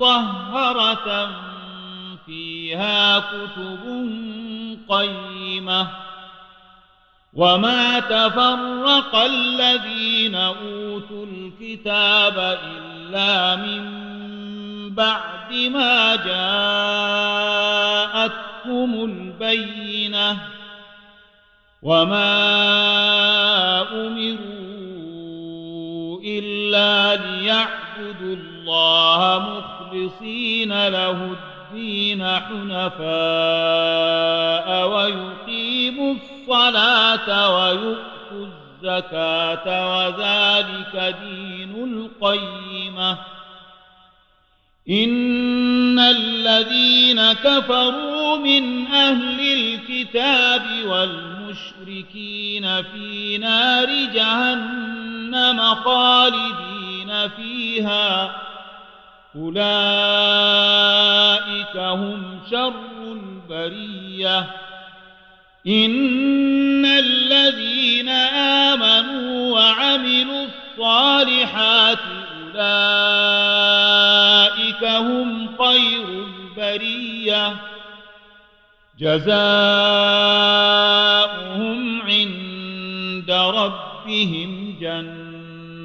مطهرة فيها كتب قيمة. وما تفرق الذين أوتوا الكتاب إلا من بعد ما جاءتهم البينة. وما ليعبدوا الله مخلصين له الدين حنفاء ويقيموا الصلاة ويؤتوا الزكاة وذلك دين القيمة. إن الذين كفروا من أهل الكتاب والمشركين في نار جهنم خالدين فيها أولئك هم شر البرية. إن الذين آمنوا وعملوا الصالحات أولئك هم خير البرية. جزاؤهم عند ربهم